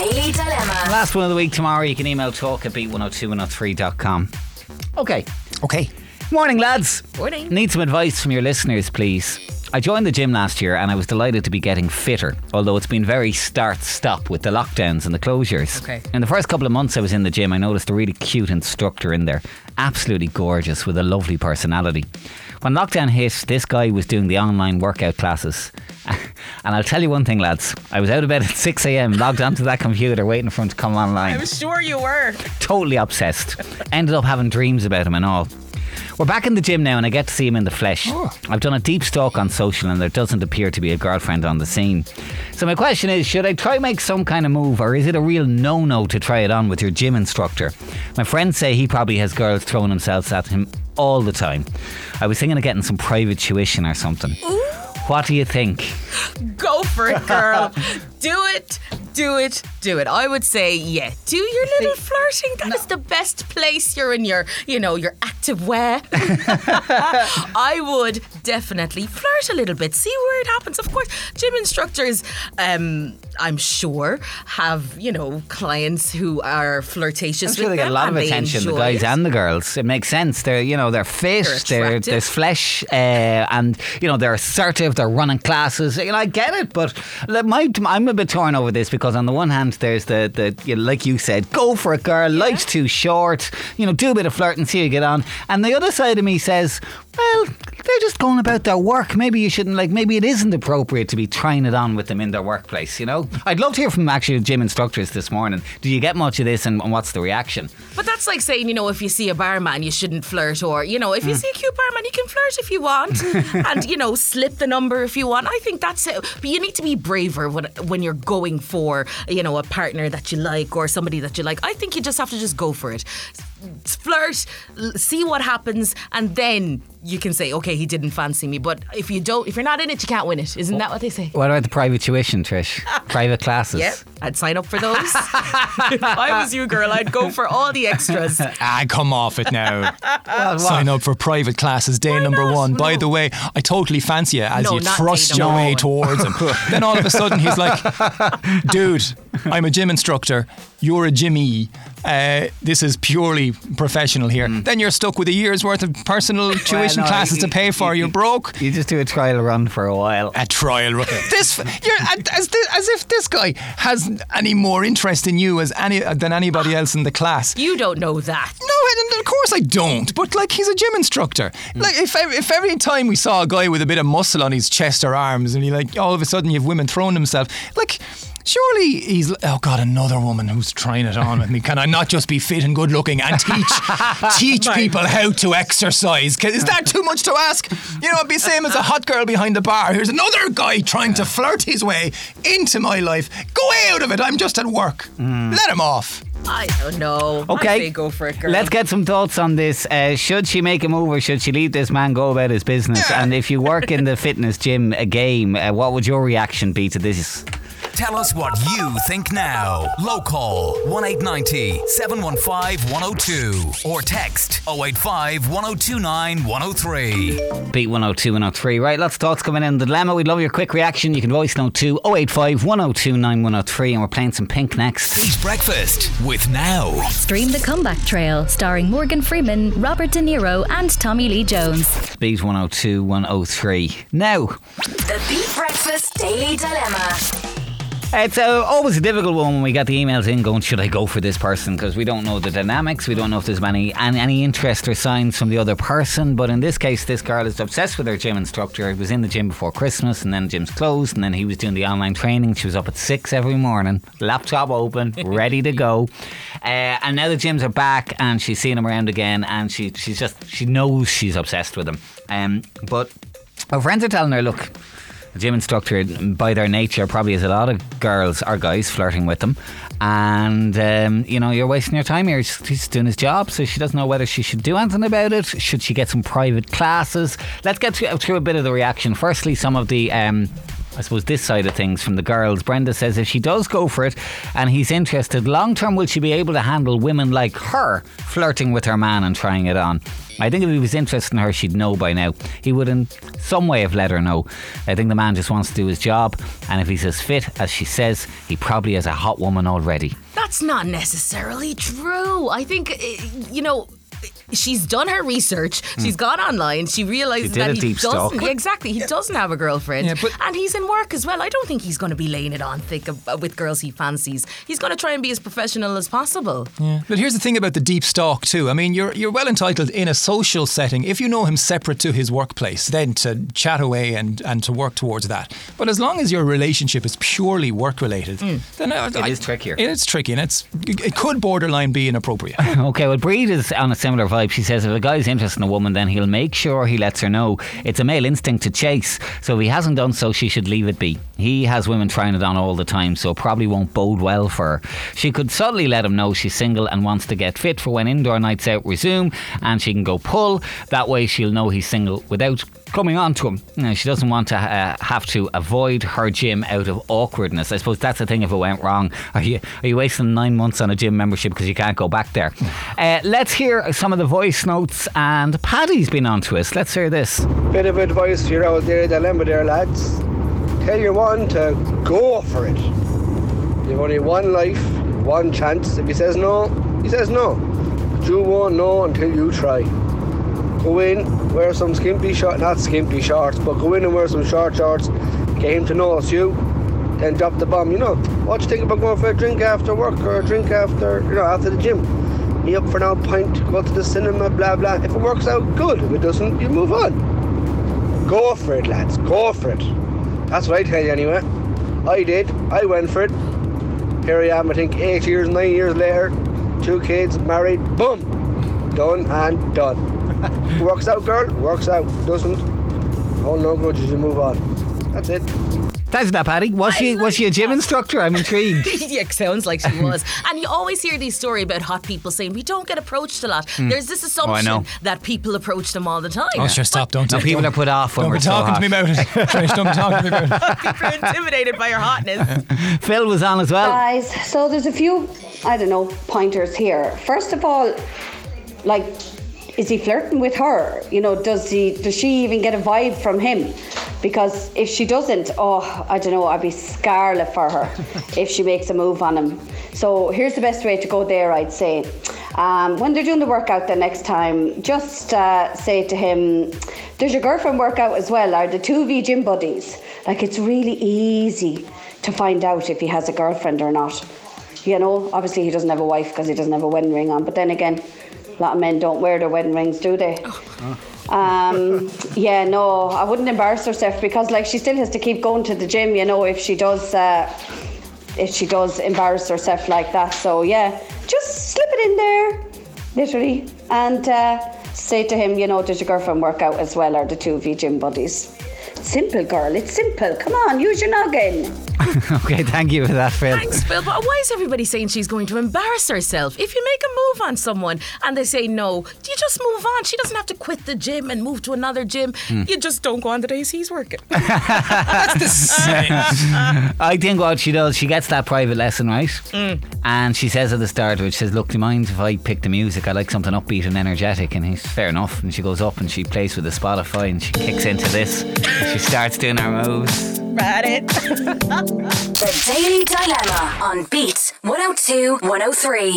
Daily Dilemma. Last one of the week tomorrow. You can email talk at beat102103.com. Okay. Okay. Morning, lads. Morning. Need some advice from your listeners, please. I joined the gym last year and I was delighted to be getting fitter, although it's been very start stop with the lockdowns and the closures. Okay. In the first couple of months I was in the gym, I noticed a really cute instructor in there. Absolutely gorgeous with a lovely personality. When lockdown hit, this guy was doing the online workout classes. and I'll tell you one thing, lads. I was out of bed at 6 a.m., logged onto that computer, waiting for him to come online I'm sure you were. totally obsessed. Ended up having dreams about him and all. We're back in the gym now and I get to see him in the flesh. Oh. I've done a deep stalk on social and there doesn't appear to be a girlfriend on the scene. So my question is, should I try make some kind of move or is it a real no-no to try it on with your gym instructor? My friends say he probably has girls throwing themselves at him all the time. I was thinking of getting some private tuition or something. What do you think? Go for it, girl. do it. Do it. Do it. I would say, yeah, do your little flirting. That is the best place. You're in your, you know, your active wear. I would definitely flirt a little bit. See where it happens. Of course, gym instructors, um, I'm sure, have you know clients who are flirtatious. I'm sure they get a lot of attention, the guys it. and the girls. It makes sense. They're you know they're fit, They're they're, there's flesh, uh, and you know they're assertive. They're running classes. You know, I get it, but my, I'm a bit torn over this because on the one hand, there's the the you know, like you said, go for it, girl. Life's too short. You know, do a bit of flirting, see you get on. And the other side of me says, well, they're just going about their work. Maybe you shouldn't like. Maybe it isn't appropriate to be trying it on with them in their workplace. You know, I'd love to hear from actually gym instructors this morning. Do you get much of this, and, and what's the reaction? But that's like saying, you know, if you see a barman, you shouldn't flirt, or you know, if Mm. you see a cute barman, you can flirt if you want, and you know, slip the number if you want. I think that's it. But you need to be braver when when you're going for, you know, a partner that you like or somebody that you like. I think you just have to just go for it. Flirt, see what happens, and then you can say, okay, he didn't fancy me. But if you don't, if you're not in it, you can't win it. Isn't that what they say? What about the private tuition, Trish? private classes. Yep, I'd sign up for those. if I was you, girl, I'd go for all the extras. Ah, come off it now. Well. Sign up for private classes, day number not? one. By the way, I totally fancy you as No, you thrust your way towards him. then all of a sudden he's like, dude, I'm a gym instructor. You're a Jimmy. Uh, this is purely professional here. Then you're stuck with a year's worth of personal tuition no, classes you- to pay for. you- You're broke. You just do a trial run for a while. A trial run. This, you're as, as if this guy has any more interest in you as any than anybody else in the class. You don't know that. No, and of course I don't. But like, he's a gym instructor. Like, if if every time we saw a guy with a bit of muscle on his chest or arms, and he like all of a sudden you have women throwing themselves, like. Surely he's oh god another woman who's trying it on with me. Can I not just be fit and good looking and teach teach people how to exercise Is that too much to ask? You know, it'd be same as a hot girl behind the bar. Here's another guy trying to flirt his way into my life. Go out of it. I'm just at work. Let him off. I don't know. Okay. I say go for it, girl. Let's get some thoughts on this. Uh, should she make a move or should she leave this man go about his business? And if you work in the fitness gym a game, uh, what would your reaction be to this? Tell us what you think now. Local 1890 715 102 or text 085 1029 103. Beat 102 103. Right, lots of thoughts coming in. The dilemma, we'd love your quick reaction. You can voice note to 085 102 9103 and we're playing some pink next. Beat Breakfast with Now. Stream The Comeback Trail, starring Morgan Freeman, Robert De Niro, and Tommy Lee Jones. Beat 102 103. Now, The Beat Breakfast Daily Dilemma. It's uh, always a difficult one when we get the emails in going, should I go for this person? Because we don't know the dynamics. We don't know if there's any, any any interest or signs from the other person. But in this case, this girl is obsessed with her gym instructor. He was in the gym before Christmas and then the gym's closed. And then he was doing the online training. She was up at six every morning, laptop open, ready to go. Uh, and now the gyms are back and she's seeing him around again. And she she's just, she knows she's obsessed with him. Um, but her friends are telling her, look, gym instructor, by their nature, probably has a lot of girls or guys flirting with them. And, um, you know, you're wasting your time here. He's, he's doing his job, so she doesn't know whether she should do anything about it. Should she get some private classes? Let's get through, through a bit of the reaction. Firstly, some of the. Um, I suppose, this side of things from the girls. Brenda says if she does go for it and he's interested, long term, will she be able to handle women like her flirting with her man and trying it on? I think if he was interested in her, she'd know by now. He would, in some way, have let her know. I think the man just wants to do his job, and if he's as fit as she says, he probably has a hot woman already. That's not necessarily true. I think, eh, you know, she's done her research. She's gone online. She realizes Hmm. She did that a he deep doesn't. stalk. Exactly, he doesn't have a girlfriend, Yeah, but- and he's in work as well. I don't think he's going to be laying it on thick uh, with girls he fancies. He's going to try and be as professional as possible. Yeah. But here's the thing about the deep stalk too. I mean, you're you're well entitled in a social setting if you know him separate to his workplace, then to chat away and, and to work towards that. But as long as your relationship is purely work related, then I, It is trickier. It is tricky, and it's it could borderline be inappropriate. Okay, well, Breed is on a similar vibe. She says if a guy's interested in a woman, then he'll make sure he lets her know. It's a male instinct to chase, so if he hasn't done so, she should leave it be. He has women trying it on all the time, so probably won't bode well for her. She could subtly let him know she's single and wants to get fit for when indoor nights out resume, and she can go pull. That way, she'll know he's single without coming on to him. Now, she doesn't want to uh, have to avoid her gym out of awkwardness. I suppose that's the thing if it went wrong. Are you, are you wasting nine months on a gym membership because you can't go back there? Uh, let's hear some of the voice notes, and Paddy's been on to us. Let's hear this. Bit of advice for you out there, dilemma there, lads. Tell your one to go for it. You've only one life, one chance. If he says no, he says no. But you won't know until you try. Go in, wear some skimpy shorts, not skimpy shorts, but go in and wear some short shorts. Get him to notice you, then drop the bomb. You know, what do you think about going for a drink after work or a drink after, you know, after the gym? Me up for old pint, go to the cinema, blah blah. If it works out, good. If it doesn't, you move on. Go for it, lads. Go for it. That's what I tell you anyway. I did. I went for it. Here I am, I think eight years, nine years later. Two kids, married. Boom. Done and done. works out, girl. Works out. Doesn't. Oh no grudges. You move on. That's it. Thanks for that, Paddy. Was she was she a gym instructor? I'm intrigued. yeah, sounds like she was. and you always hear these stories about hot people saying we don't get approached a lot. Hmm. There's this oh, assumption know. that people approach them all the time. Oh, sure, stop! Don't. No, don't- people are put off when Don't we're be so talking hot. to me about it. Trish, don't be talking to me about it. People are intimidated by your hotness. Phil was on as well. Guys, so there's a few, I don't know, pointers here. First of all, like, is he flirting with her? You know, does he? Does she even get a vibe from him? Because if she doesn't, oh, I don't know, I'd be scarlet for her if she makes a move on him. So here's the best way to go there, I'd say. Um, when they're doing the workout the next time, just uh, say to him, "Does your girlfriend work out as well? Are the two of you gym buddies?" Like it's really easy to find out if he has a girlfriend or not. You know, obviously he doesn't have a wife because he doesn't have a wedding ring on. But then again, a lot of men don't wear their wedding rings, do they? Um, yeah, no, I wouldn't embarrass herself because like she still has to keep going to the gym. You know, if she does, uh, if she does embarrass herself like that. So yeah, just slip it in there, literally, and uh, say to him, you know, does your girlfriend work out as well, or the two of you gym buddies? Simple, girl. It's simple. Come on, use your noggin. Okay, thank you for that, Phil. Thanks, Phil. But why is everybody saying she's going to embarrass herself? If you make a move on someone and they say no, you just move on. She doesn't have to quit the gym and move to another gym. Hmm. You just don't go on the days he's working. That's the same. I think what she does, she gets that private lesson, right? Hmm. And she says at the start which says, Look, do you mind if I pick the music? I like something upbeat and energetic. And he's fair enough. And she goes up and she plays with the Spotify and she kicks into this. She starts doing her moves. At it. The Daily Dilemma on Beat 102 103.